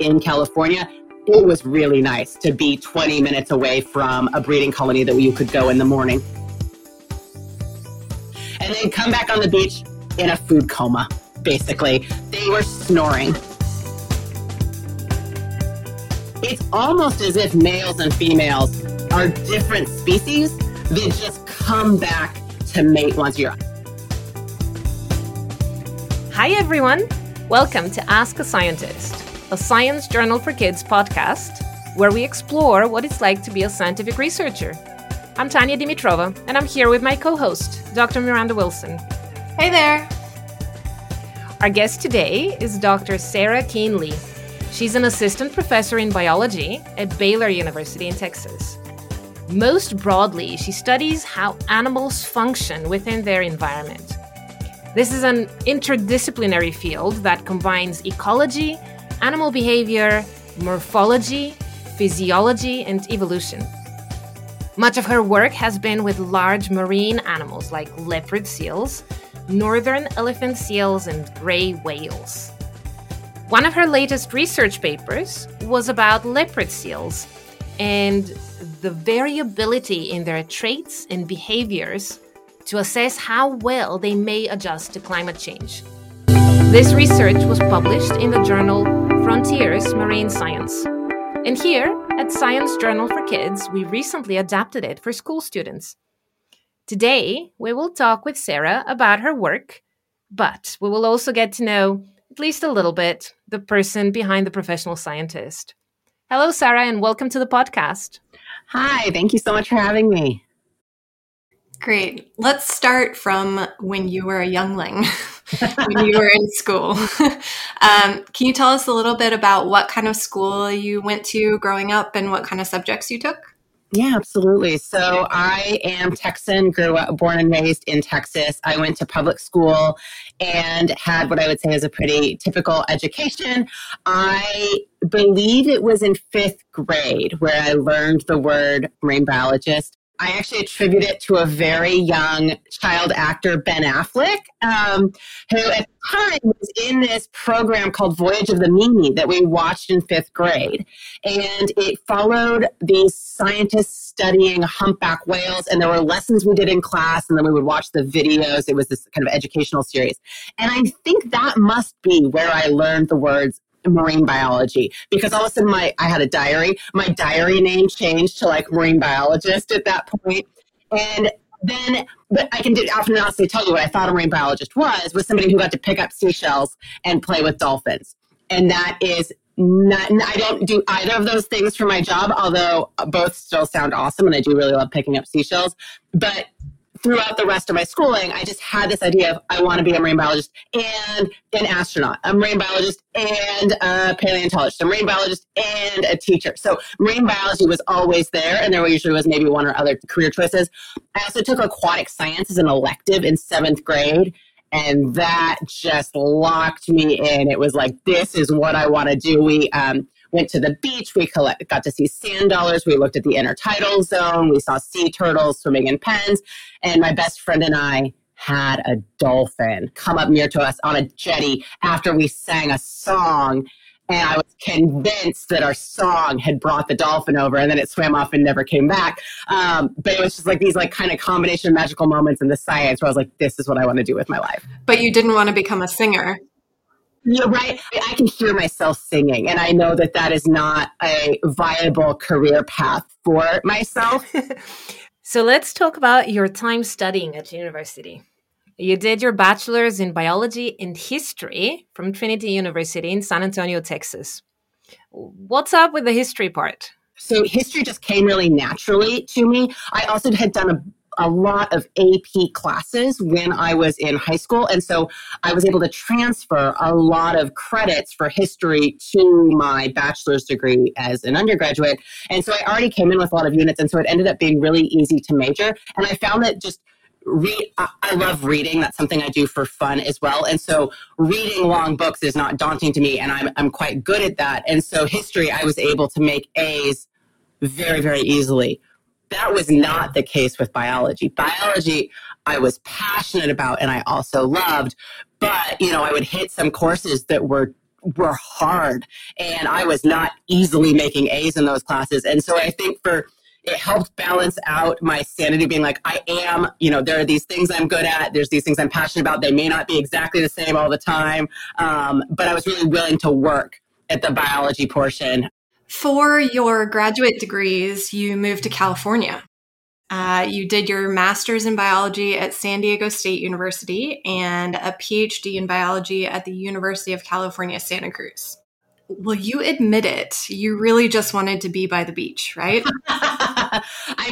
in California, it was really nice to be 20 minutes away from a breeding colony that you could go in the morning. And then come back on the beach in a food coma, basically. They were snoring. It's almost as if males and females are different species that just come back to mate once a year. Hi, everyone. Welcome to Ask a Scientist a Science Journal for Kids podcast where we explore what it's like to be a scientific researcher. I'm Tanya Dimitrova, and I'm here with my co host, Dr. Miranda Wilson. Hey there! Our guest today is Dr. Sarah Kienle. She's an assistant professor in biology at Baylor University in Texas. Most broadly, she studies how animals function within their environment. This is an interdisciplinary field that combines ecology, animal behavior, morphology, physiology, and evolution. Much of her work has been with large marine animals like leopard seals, northern elephant seals, and gray whales. One of her latest research papers was about leopard seals and the variability in their traits and behaviors to assess how well they may adjust to climate change. This research was published in the journal Frontiers Marine Science. And here at Science Journal for Kids, we recently adapted it for school students. Today, we will talk with Sarah about her work, but we will also get to know, at least a little bit, the person behind the professional scientist. Hello, Sarah, and welcome to the podcast. Hi, thank you so much for having me. Great. Let's start from when you were a youngling. when you were in school. um, can you tell us a little bit about what kind of school you went to growing up and what kind of subjects you took? Yeah, absolutely. So I am Texan, grew up, born and raised in Texas. I went to public school and had what I would say is a pretty typical education. I believe it was in fifth grade where I learned the word marine biologist. I actually attribute it to a very young child actor, Ben Affleck, um, who at the time was in this program called Voyage of the Mimi that we watched in fifth grade. And it followed these scientists studying humpback whales, and there were lessons we did in class, and then we would watch the videos. It was this kind of educational series. And I think that must be where I learned the words marine biology because all of a sudden my I had a diary. My diary name changed to like marine biologist at that point. And then but I can do, often honestly tell you what I thought a marine biologist was was somebody who got to pick up seashells and play with dolphins. And that is not, I don't do either of those things for my job, although both still sound awesome and I do really love picking up seashells. But throughout the rest of my schooling, I just had this idea of I want to be a marine biologist and an astronaut, a marine biologist and a paleontologist, a marine biologist and a teacher. So marine biology was always there, and there usually was maybe one or other career choices. I also took aquatic science as an elective in seventh grade. And that just locked me in. It was like, this is what I want to do. We um, went to the beach. We collect, got to see sand dollars. We looked at the intertidal zone. We saw sea turtles swimming in pens. And my best friend and I had a dolphin come up near to us on a jetty after we sang a song. And I was convinced that our song had brought the dolphin over, and then it swam off and never came back. Um, but it was just like these, like, kind of combination of magical moments in the science where I was like, "This is what I want to do with my life." But you didn't want to become a singer. You're right. I can hear myself singing, and I know that that is not a viable career path for myself. so let's talk about your time studying at university. You did your bachelor's in biology and history from Trinity University in San Antonio, Texas. What's up with the history part? So, history just came really naturally to me. I also had done a a lot of AP classes when I was in high school. And so I was able to transfer a lot of credits for history to my bachelor's degree as an undergraduate. And so I already came in with a lot of units. And so it ended up being really easy to major. And I found that just read i love reading that's something i do for fun as well and so reading long books is not daunting to me and i'm, I'm quite good at that and so history i was able to make a's very very easily that was not the case with biology. Biology, I was passionate about and I also loved, but you know, I would hit some courses that were were hard and I was not easily making A's in those classes. And so I think for it helped balance out my sanity being like i am you know there are these things i'm good at there's these things i'm passionate about they may not be exactly the same all the time um, but i was really willing to work at the biology portion for your graduate degrees you moved to california uh, you did your master's in biology at San Diego State University and a PhD in biology at the University of California, Santa Cruz. Well, you admit it. You really just wanted to be by the beach, right? I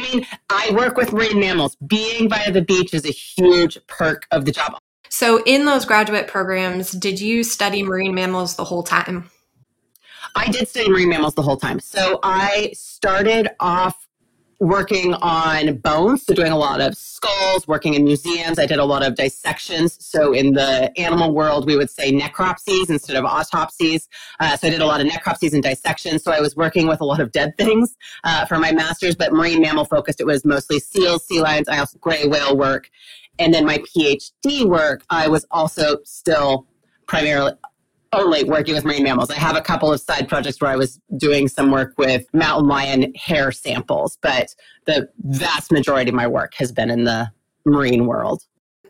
mean, I work with marine mammals. Being by the beach is a huge perk of the job. So, in those graduate programs, did you study marine mammals the whole time? I did study marine mammals the whole time. So, I started off working on bones, so doing a lot of skulls, working in museums. I did a lot of dissections. So in the animal world, we would say necropsies instead of autopsies. Uh, so I did a lot of necropsies and dissections. So I was working with a lot of dead things uh, for my master's, but marine mammal focused. It was mostly seals, sea lions, I also gray whale work. And then my PhD work, I was also still primarily only working with marine mammals. I have a couple of side projects where I was doing some work with mountain lion hair samples, but the vast majority of my work has been in the marine world.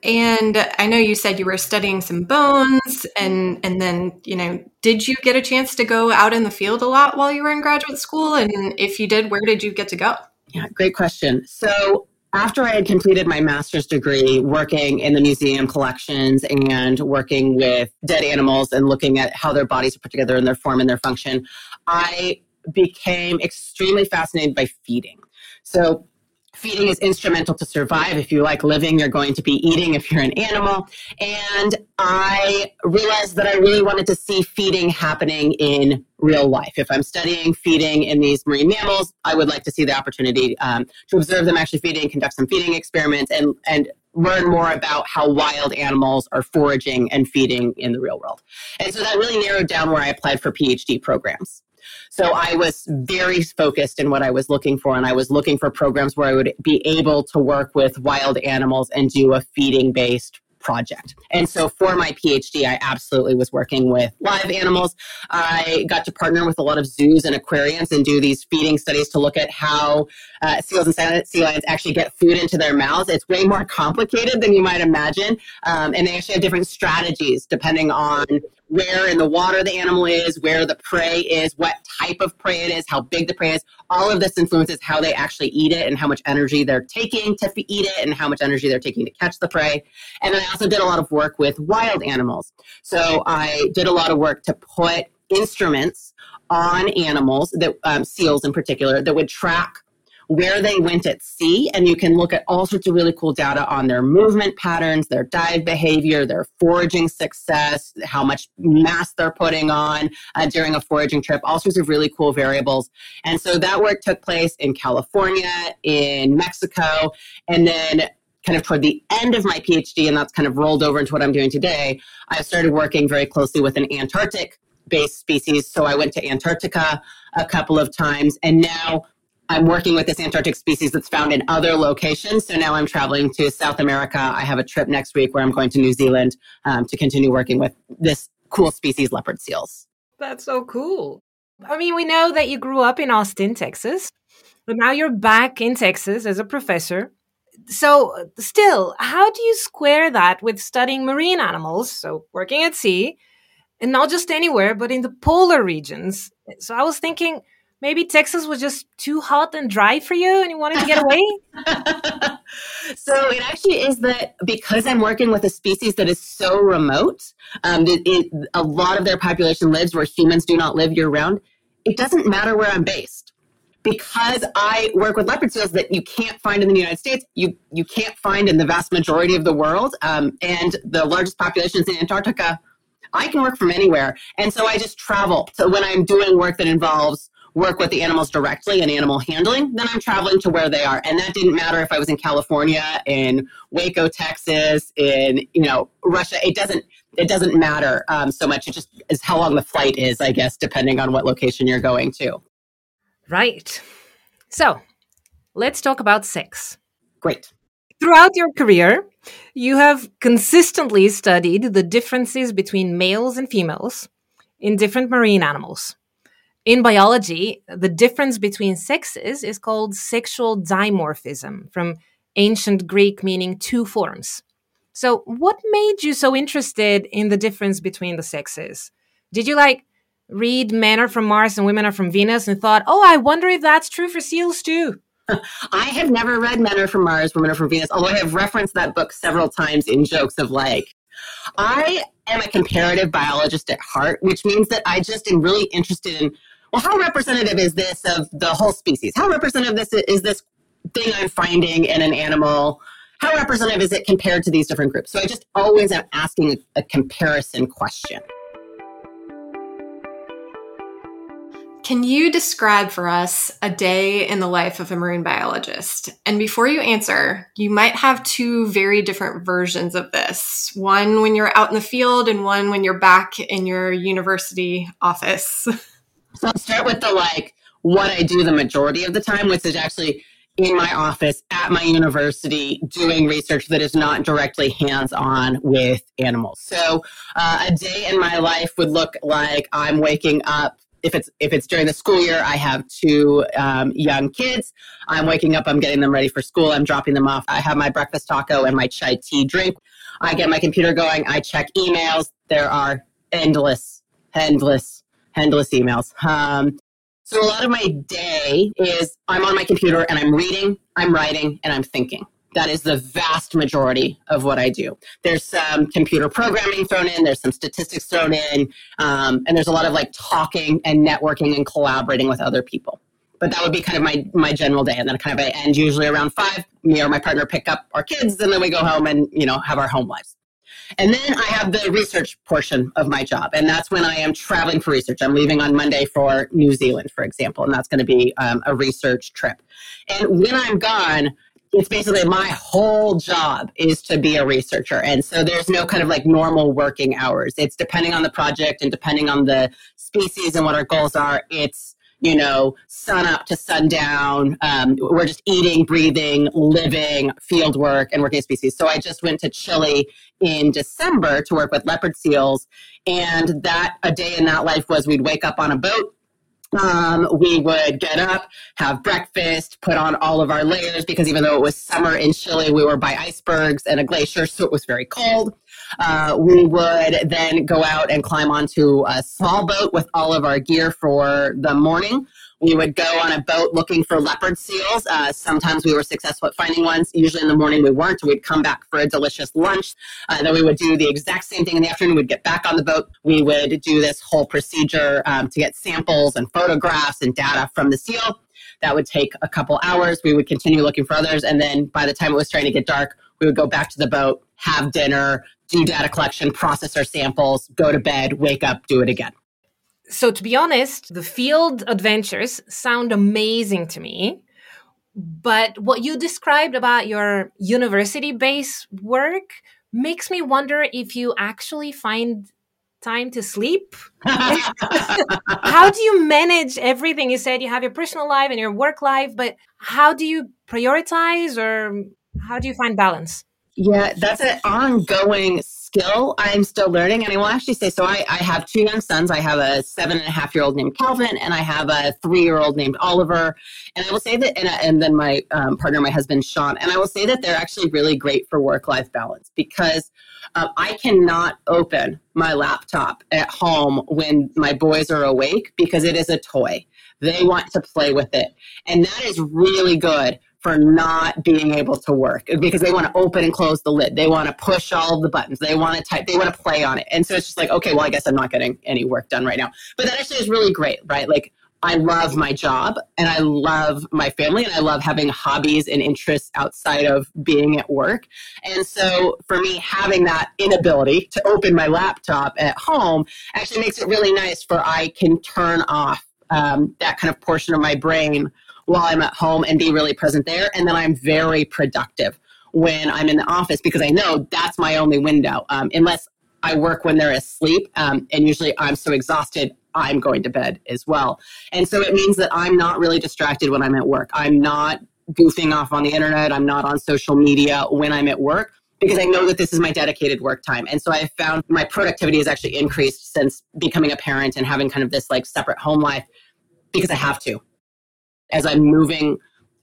And I know you said you were studying some bones and and then, you know, did you get a chance to go out in the field a lot while you were in graduate school and if you did, where did you get to go? Yeah, great question. So after I had completed my master's degree working in the museum collections and working with dead animals and looking at how their bodies are put together and their form and their function, I became extremely fascinated by feeding. So feeding is instrumental to survive. If you like living, you're going to be eating if you're an animal. And I realized that I really wanted to see feeding happening in real life. If I'm studying feeding in these marine mammals, I would like to see the opportunity um, to observe them actually feeding, conduct some feeding experiments, and, and learn more about how wild animals are foraging and feeding in the real world. And so that really narrowed down where I applied for PhD programs. So I was very focused in what I was looking for, and I was looking for programs where I would be able to work with wild animals and do a feeding based project. And so for my PhD, I absolutely was working with live animals. I got to partner with a lot of zoos and aquariums and do these feeding studies to look at how uh, seals and sea lions actually get food into their mouths. It's way more complicated than you might imagine. Um, and they actually have different strategies depending on where in the water the animal is, where the prey is, what type of prey it is, how big the prey is. All of this influences how they actually eat it and how much energy they're taking to eat it and how much energy they're taking to catch the prey. And I also did a lot of work with wild animals. So I did a lot of work to put instruments on animals that um, seals in particular that would track where they went at sea, and you can look at all sorts of really cool data on their movement patterns, their dive behavior, their foraging success, how much mass they're putting on uh, during a foraging trip, all sorts of really cool variables. And so that work took place in California, in Mexico, and then kind of toward the end of my PhD, and that's kind of rolled over into what I'm doing today, I started working very closely with an Antarctic based species. So I went to Antarctica a couple of times, and now I'm working with this Antarctic species that's found in other locations. So now I'm traveling to South America. I have a trip next week where I'm going to New Zealand um, to continue working with this cool species, leopard seals. That's so cool. I mean, we know that you grew up in Austin, Texas, but now you're back in Texas as a professor. So, still, how do you square that with studying marine animals, so working at sea, and not just anywhere, but in the polar regions? So, I was thinking, maybe Texas was just too hot and dry for you and you wanted to get away? so it actually is that because I'm working with a species that is so remote, um, it, it, a lot of their population lives where humans do not live year round. It doesn't matter where I'm based. Because I work with leopard seals that you can't find in the United States, you, you can't find in the vast majority of the world, um, and the largest populations in Antarctica, I can work from anywhere. And so I just travel. So when I'm doing work that involves work with the animals directly in animal handling, then I'm traveling to where they are. And that didn't matter if I was in California, in Waco, Texas, in you know Russia. It doesn't it doesn't matter um, so much. It just is how long the flight is, I guess, depending on what location you're going to. Right. So let's talk about sex. Great. Throughout your career, you have consistently studied the differences between males and females in different marine animals. In biology, the difference between sexes is called sexual dimorphism, from ancient Greek meaning two forms. So, what made you so interested in the difference between the sexes? Did you like read men are from Mars and women are from Venus and thought, oh, I wonder if that's true for seals too? I have never read Men Are From Mars, Women Are From Venus, although I have referenced that book several times in jokes of like, I am a comparative biologist at heart, which means that I just am really interested in, well, how representative is this of the whole species? How representative this is this thing I'm finding in an animal? How representative is it compared to these different groups? So I just always am asking a, a comparison question. Can you describe for us a day in the life of a marine biologist? And before you answer, you might have two very different versions of this one when you're out in the field, and one when you're back in your university office. So I'll start with the like what I do the majority of the time, which is actually in my office at my university doing research that is not directly hands on with animals. So uh, a day in my life would look like I'm waking up if it's if it's during the school year, I have two um, young kids. I'm waking up, I'm getting them ready for school, I'm dropping them off. I have my breakfast taco and my chai tea drink. I get my computer going. I check emails. There are endless, endless, endless emails. Um, so a lot of my day is I'm on my computer and I'm reading, I'm writing, and I'm thinking. That is the vast majority of what I do. There's some computer programming thrown in, there's some statistics thrown in, um, and there's a lot of like talking and networking and collaborating with other people. But that would be kind of my my general day, and then kind of I end usually around five. Me or my partner pick up our kids, and then we go home and you know have our home lives. And then I have the research portion of my job, and that's when I am traveling for research. I'm leaving on Monday for New Zealand, for example, and that's going to be um, a research trip. And when I'm gone, it's basically my whole job is to be a researcher. And so there's no kind of like normal working hours. It's depending on the project and depending on the species and what our goals are. It's, you know, sun up to sundown. Um, we're just eating, breathing, living field work and working species. So I just went to Chile in December to work with leopard seals. And that a day in that life was we'd wake up on a boat um, we would get up, have breakfast, put on all of our layers because even though it was summer in Chile, we were by icebergs and a glacier, so it was very cold. Uh, we would then go out and climb onto a small boat with all of our gear for the morning. We would go on a boat looking for leopard seals. Uh, sometimes we were successful at finding ones. Usually in the morning we weren't. We'd come back for a delicious lunch. Uh, then we would do the exact same thing in the afternoon. We'd get back on the boat. We would do this whole procedure um, to get samples and photographs and data from the seal. That would take a couple hours. We would continue looking for others. And then by the time it was starting to get dark, we would go back to the boat, have dinner, do data collection, process our samples, go to bed, wake up, do it again. So, to be honest, the field adventures sound amazing to me. But what you described about your university based work makes me wonder if you actually find time to sleep. how do you manage everything? You said you have your personal life and your work life, but how do you prioritize or how do you find balance? Yeah, that's an ongoing skill I'm still learning. And I will actually say so I, I have two young sons. I have a seven and a half year old named Calvin, and I have a three year old named Oliver. And I will say that, and, and then my um, partner, my husband, Sean. And I will say that they're actually really great for work life balance because um, I cannot open my laptop at home when my boys are awake because it is a toy. They want to play with it. And that is really good for not being able to work because they want to open and close the lid. They want to push all the buttons. They want to type. They want to play on it. And so it's just like, okay, well, I guess I'm not getting any work done right now. But that actually is really great, right? Like, I love my job and I love my family and I love having hobbies and interests outside of being at work. And so for me, having that inability to open my laptop at home actually makes it really nice for I can turn off um, that kind of portion of my brain while I'm at home and be really present there. And then I'm very productive when I'm in the office because I know that's my only window. Um, unless I work when they're asleep, um, and usually I'm so exhausted, I'm going to bed as well. And so it means that I'm not really distracted when I'm at work. I'm not goofing off on the internet. I'm not on social media when I'm at work because I know that this is my dedicated work time. And so I found my productivity has actually increased since becoming a parent and having kind of this like separate home life because I have to. As I'm moving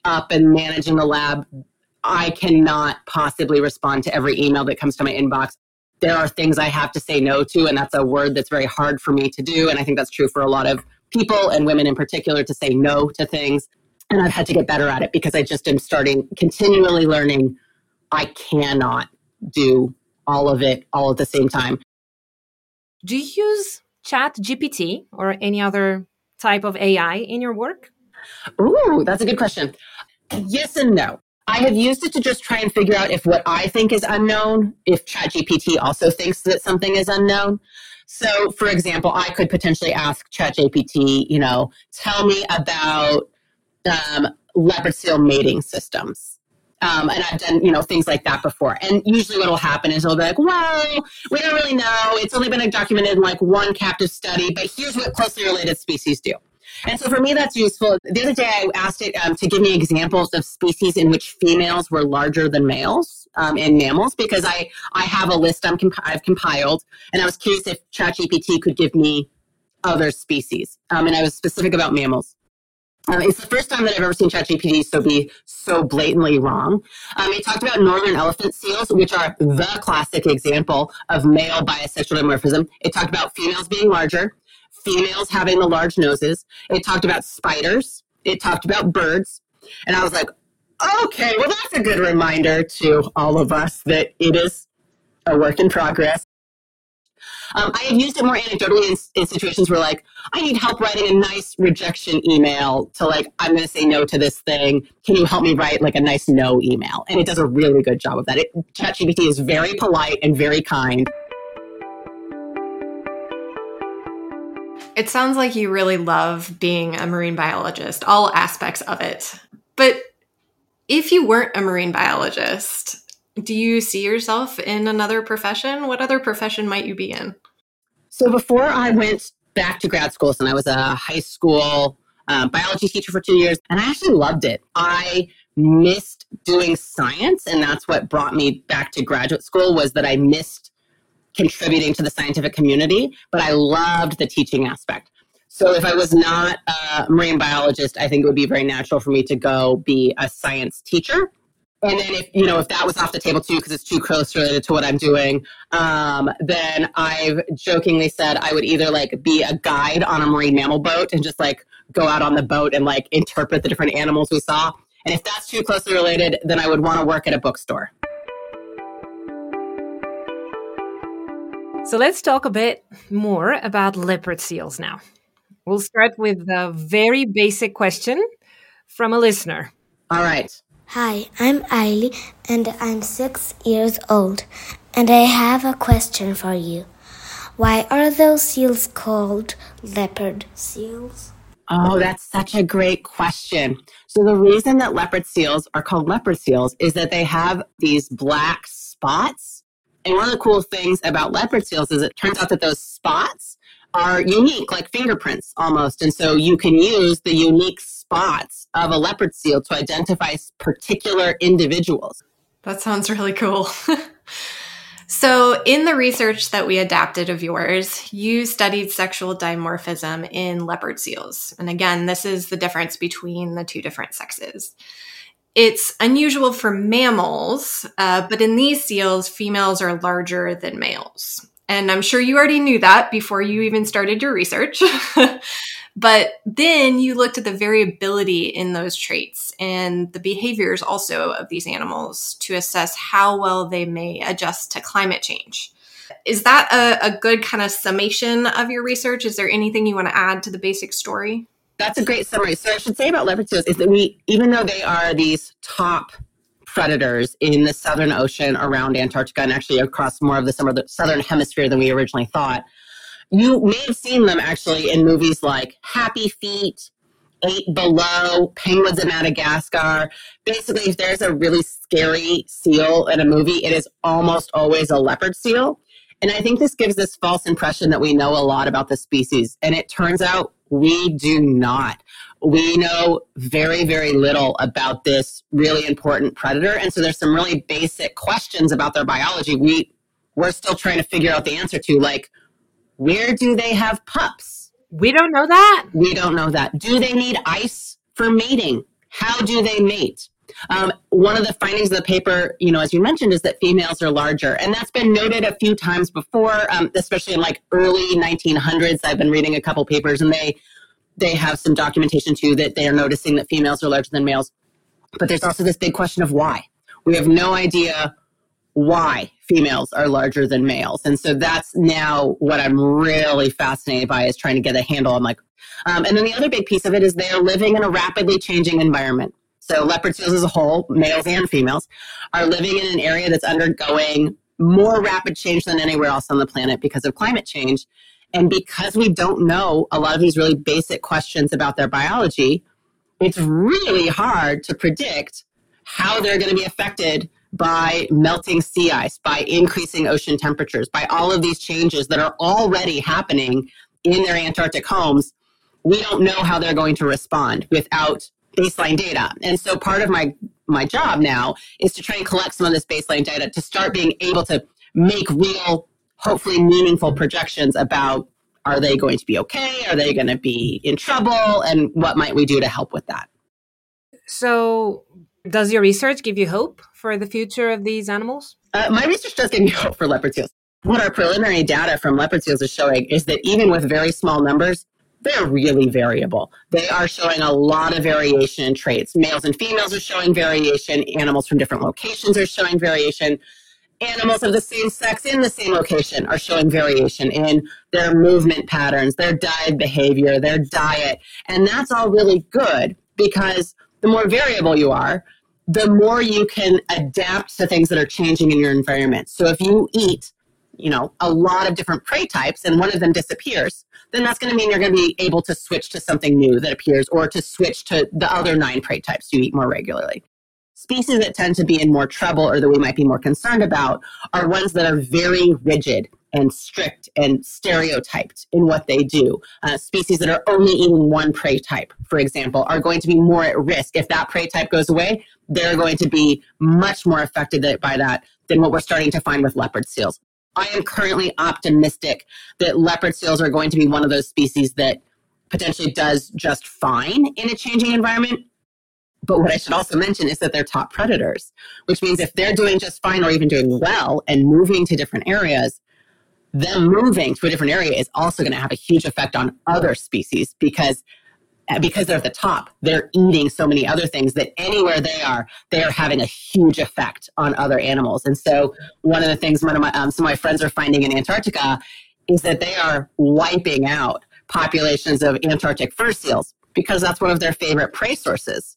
up and managing the lab, I cannot possibly respond to every email that comes to my inbox. There are things I have to say no to, and that's a word that's very hard for me to do. And I think that's true for a lot of people and women in particular to say no to things. And I've had to get better at it because I just am starting continually learning I cannot do all of it all at the same time. Do you use Chat GPT or any other type of AI in your work? Ooh, that's a good question. Yes and no. I have used it to just try and figure out if what I think is unknown, if ChatGPT also thinks that something is unknown. So, for example, I could potentially ask ChatGPT, you know, tell me about um, leopard seal mating systems. Um, and I've done, you know, things like that before. And usually what will happen is it'll be like, well, we don't really know. It's only been documented in like one captive study, but here's what closely related species do. And so for me, that's useful. The other day, I asked it um, to give me examples of species in which females were larger than males um, in mammals because I, I have a list I'm comp- I've compiled, and I was curious if ChatGPT could give me other species. Um, and I was specific about mammals. Um, it's the first time that I've ever seen ChatGPT so be so blatantly wrong. Um, it talked about northern elephant seals, which are the classic example of male biased sexual dimorphism. It talked about females being larger, females having the large noses. It talked about spiders. It talked about birds. And I was like, okay, well, that's a good reminder to all of us that it is a work in progress. Um, I have used it more anecdotally in, in, situations where, like, I need help writing a nice rejection email to, like, I'm going to say no to this thing. Can you help me write, like, a nice no email? And it does a really good job of that. It, ChatGPT is very polite and very kind. It sounds like you really love being a marine biologist, all aspects of it. But if you weren't a marine biologist, do you see yourself in another profession? What other profession might you be in? So before I went back to grad school, and I was a high school uh, biology teacher for two years, and I actually loved it. I missed doing science, and that's what brought me back to graduate school. Was that I missed contributing to the scientific community, but I loved the teaching aspect. So if I was not a marine biologist, I think it would be very natural for me to go be a science teacher. And then if you know if that was off the table too because it's too close related to what I'm doing, um, then I've jokingly said I would either like be a guide on a marine mammal boat and just like go out on the boat and like interpret the different animals we saw. And if that's too closely related, then I would want to work at a bookstore. So let's talk a bit more about leopard seals now. We'll start with a very basic question from a listener. All right. Hi, I'm Eily and I'm six years old, and I have a question for you. Why are those seals called leopard seals? Oh, that's such a great question. So, the reason that leopard seals are called leopard seals is that they have these black spots and one of the cool things about leopard seals is it turns out that those spots are unique, like fingerprints almost. And so you can use the unique spots of a leopard seal to identify particular individuals. That sounds really cool. so, in the research that we adapted of yours, you studied sexual dimorphism in leopard seals. And again, this is the difference between the two different sexes. It's unusual for mammals, uh, but in these seals, females are larger than males. And I'm sure you already knew that before you even started your research. but then you looked at the variability in those traits and the behaviors also of these animals to assess how well they may adjust to climate change. Is that a, a good kind of summation of your research? Is there anything you want to add to the basic story? That's a great summary. So I should say about leopard seals is that we, even though they are these top predators in the southern ocean around Antarctica and actually across more of the, the southern hemisphere than we originally thought, you may have seen them actually in movies like Happy Feet, Eight Below, Penguins of Madagascar. Basically, if there's a really scary seal in a movie, it is almost always a leopard seal. And I think this gives this false impression that we know a lot about the species. And it turns out we do not. we know very, very little about this really important predator. And so there's some really basic questions about their biology we, we're still trying to figure out the answer to, like, where do they have pups? We don't know that. We don't know that. Do they need ice for mating? How do they mate? Um, one of the findings of the paper, you know, as you mentioned, is that females are larger, and that's been noted a few times before, um, especially in like early 1900s. I've been reading a couple papers, and they they have some documentation too that they are noticing that females are larger than males. But there's also this big question of why. We have no idea why females are larger than males, and so that's now what I'm really fascinated by is trying to get a handle on like. Um, and then the other big piece of it is they are living in a rapidly changing environment. So leopard seals as a whole, males and females, are living in an area that's undergoing more rapid change than anywhere else on the planet because of climate change. And because we don't know a lot of these really basic questions about their biology, it's really hard to predict how they're going to be affected by melting sea ice, by increasing ocean temperatures, by all of these changes that are already happening in their Antarctic homes. We don't know how they're going to respond without baseline data. And so part of my my job now is to try and collect some of this baseline data to start being able to make real, hopefully meaningful projections about are they going to be okay? Are they going to be in trouble? And what might we do to help with that? So, does your research give you hope for the future of these animals? Uh, my research does give me hope for leopard seals. What our preliminary data from leopard seals is showing is that even with very small numbers, they're really variable. They are showing a lot of variation in traits. Males and females are showing variation. Animals from different locations are showing variation. Animals of the same sex in the same location are showing variation in their movement patterns, their diet behavior, their diet. And that's all really good because the more variable you are, the more you can adapt to things that are changing in your environment. So if you eat you know, a lot of different prey types and one of them disappears, then that's going to mean you're going to be able to switch to something new that appears or to switch to the other nine prey types you eat more regularly. Species that tend to be in more trouble or that we might be more concerned about are ones that are very rigid and strict and stereotyped in what they do. Uh, species that are only eating one prey type, for example, are going to be more at risk. If that prey type goes away, they're going to be much more affected by that than what we're starting to find with leopard seals. I am currently optimistic that leopard seals are going to be one of those species that potentially does just fine in a changing environment. But what I should also mention is that they're top predators, which means if they're doing just fine or even doing well and moving to different areas, them moving to a different area is also going to have a huge effect on other species because because they're at the top, they're eating so many other things that anywhere they are, they are having a huge effect on other animals. And so, one of the things one of my um, some of my friends are finding in Antarctica is that they are wiping out populations of Antarctic fur seals because that's one of their favorite prey sources.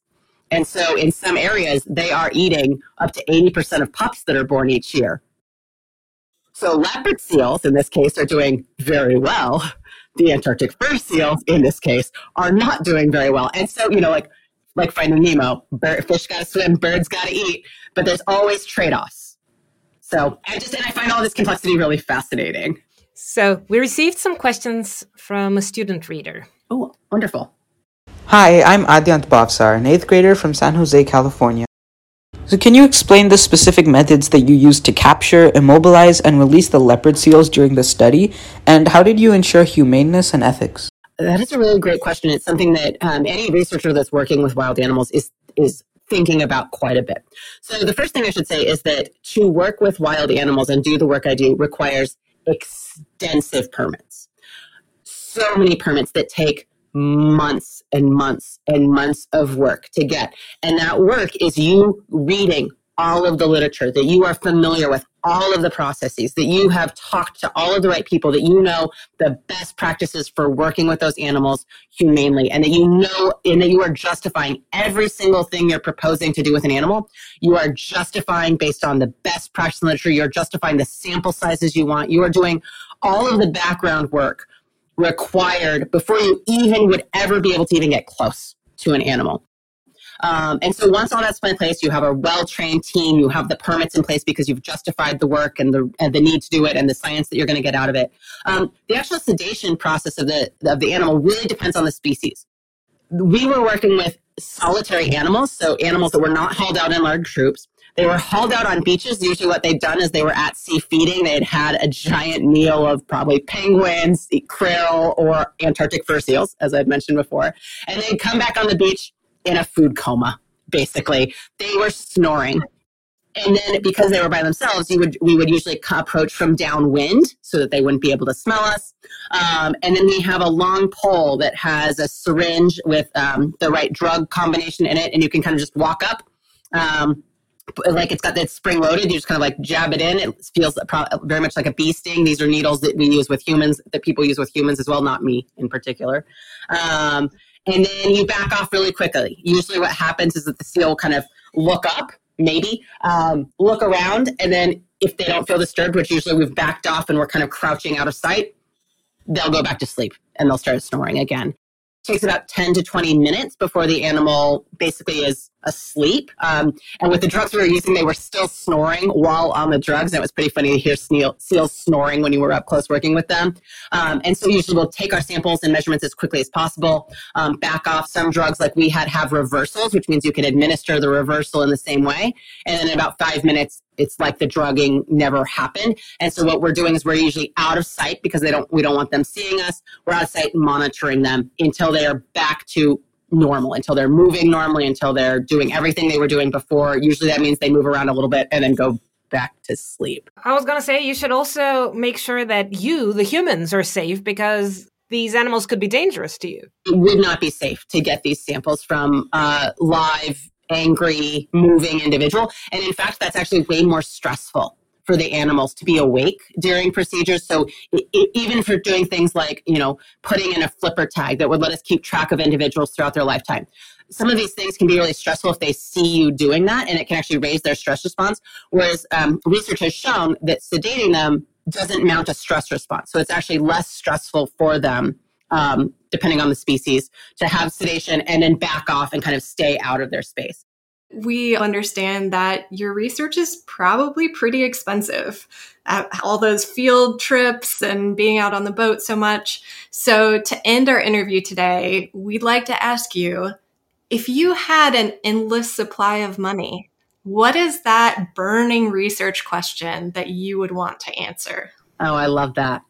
And so, in some areas, they are eating up to 80% of pups that are born each year. So, leopard seals, in this case, are doing very well the Antarctic fur seals, in this case, are not doing very well. And so, you know, like like Finding Nemo, bird, fish got to swim, birds got to eat, but there's always trade offs. So I just and I find all this complexity really fascinating. So we received some questions from a student reader. Oh, wonderful. Hi, I'm Adyant Bhavsar, an eighth grader from San Jose, California. So, can you explain the specific methods that you used to capture, immobilize, and release the leopard seals during the study? And how did you ensure humaneness and ethics? That is a really great question. It's something that um, any researcher that's working with wild animals is is thinking about quite a bit. So, the first thing I should say is that to work with wild animals and do the work I do requires extensive permits. So many permits that take months and months and months of work to get. And that work is you reading all of the literature, that you are familiar with all of the processes, that you have talked to all of the right people, that you know the best practices for working with those animals humanely, and that you know, and that you are justifying every single thing you're proposing to do with an animal. You are justifying based on the best practice literature. You're justifying the sample sizes you want. You are doing all of the background work required before you even would ever be able to even get close to an animal. Um, and so once all that's in place, you have a well-trained team, you have the permits in place because you've justified the work and the, and the need to do it and the science that you're going to get out of it. Um, the actual sedation process of the, of the animal really depends on the species. we were working with solitary animals, so animals that were not hauled out in large troops. They were hauled out on beaches. Usually, what they'd done is they were at sea feeding. They had had a giant meal of probably penguins, krill, or Antarctic fur seals, as I've mentioned before. And they'd come back on the beach in a food coma, basically. They were snoring and then because they were by themselves, you would we would usually approach from downwind so that they wouldn't be able to smell us. Um, and then we have a long pole that has a syringe with um, the right drug combination in it, and you can kind of just walk up. Um, like it's got that spring loaded, you just kind of like jab it in. It feels very much like a bee sting. These are needles that we use with humans, that people use with humans as well, not me in particular. Um, and then you back off really quickly. Usually, what happens is that the seal kind of look up maybe um, look around and then if they don't feel disturbed which usually we've backed off and we're kind of crouching out of sight they'll go back to sleep and they'll start snoring again It takes about 10 to 20 minutes before the animal basically is asleep. Um, and with the drugs we were using, they were still snoring while on the drugs. And it was pretty funny to hear seals snoring when you were up close working with them. Um, and so usually we'll take our samples and measurements as quickly as possible, um, back off some drugs like we had have reversals, which means you can administer the reversal in the same way. And then in about five minutes, it's like the drugging never happened. And so what we're doing is we're usually out of sight because they don't we don't want them seeing us. We're out of sight monitoring them until they are back to normal, until they're moving normally, until they're doing everything they were doing before. Usually that means they move around a little bit and then go back to sleep. I was going to say you should also make sure that you, the humans, are safe because these animals could be dangerous to you. It would not be safe to get these samples from uh, live angry, moving individual. And in fact, that's actually way more stressful for the animals to be awake during procedures. So it, it, even for doing things like, you know, putting in a flipper tag that would let us keep track of individuals throughout their lifetime. Some of these things can be really stressful if they see you doing that, and it can actually raise their stress response. Whereas um, research has shown that sedating them doesn't mount a stress response. So it's actually less stressful for them um, depending on the species, to have sedation and then back off and kind of stay out of their space. We understand that your research is probably pretty expensive. Uh, all those field trips and being out on the boat so much. So, to end our interview today, we'd like to ask you if you had an endless supply of money, what is that burning research question that you would want to answer? Oh, I love that.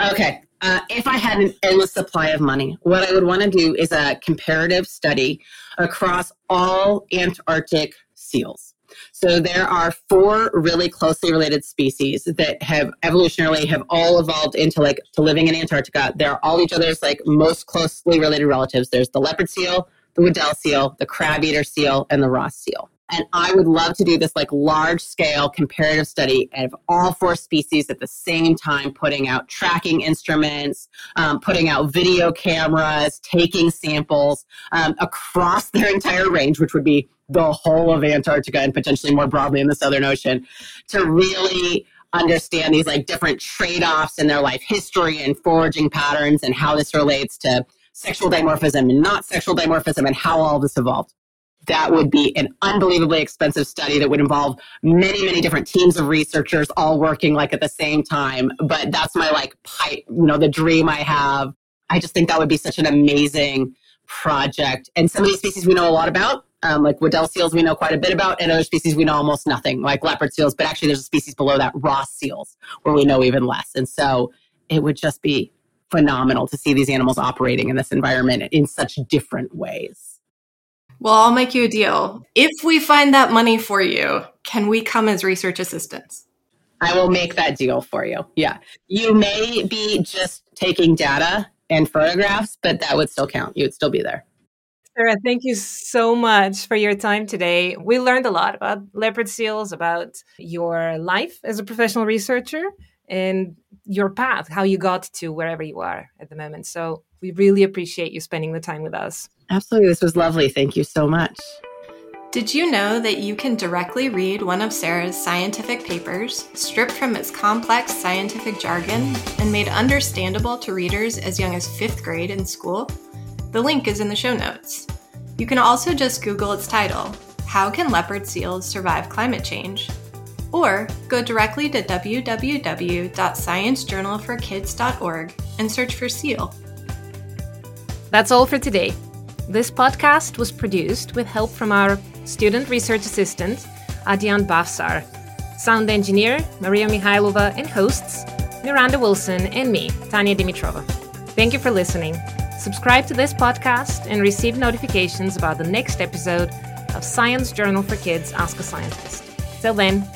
Okay, uh, if I had an endless supply of money, what I would want to do is a comparative study across all Antarctic seals. So there are four really closely related species that have evolutionarily have all evolved into like to living in Antarctica. They're all each other's like most closely related relatives. There's the leopard seal, the Weddell seal, the crab eater seal, and the Ross seal. And I would love to do this like large scale comparative study of all four species at the same time, putting out tracking instruments, um, putting out video cameras, taking samples um, across their entire range, which would be the whole of Antarctica and potentially more broadly in the Southern Ocean, to really understand these like different trade offs in their life history and foraging patterns and how this relates to sexual dimorphism and not sexual dimorphism and how all this evolved that would be an unbelievably expensive study that would involve many many different teams of researchers all working like at the same time. But that's my like pipe you know the dream i have. I just think that would be such an amazing project. And some of these species we know a lot about um, like Weddell seals we know quite a bit about and other species we know almost nothing like leopard seals. But actually there's a species below that Ross seals where we know even less. And so it would just be phenomenal to see these animals operating in this environment in such different ways well, I'll make you a deal. If we find that money for you, can we come as research assistants? I will make that deal for you. Yeah. You may be just taking data and photographs, but that would still count. You would still be there. Sarah, thank you so much for your time today. We learned a lot about leopard seals, about your life as a professional researcher, and your path, how you got to wherever you are at the moment. So we really appreciate you spending the time with us. Absolutely. This was lovely. Thank you so much. Did you know that you can directly read one of Sarah's scientific papers, stripped from its complex scientific jargon and made understandable to readers as young as fifth grade in school? The link is in the show notes. You can also just Google its title How Can Leopard Seals Survive Climate Change? Or go directly to www.sciencejournalforkids.org and search for seal. That's all for today. This podcast was produced with help from our student research assistant, Adyant Bhavsar, sound engineer, Maria Mihailova, and hosts, Miranda Wilson and me, Tanya Dimitrova. Thank you for listening. Subscribe to this podcast and receive notifications about the next episode of Science Journal for Kids Ask a Scientist. Till then,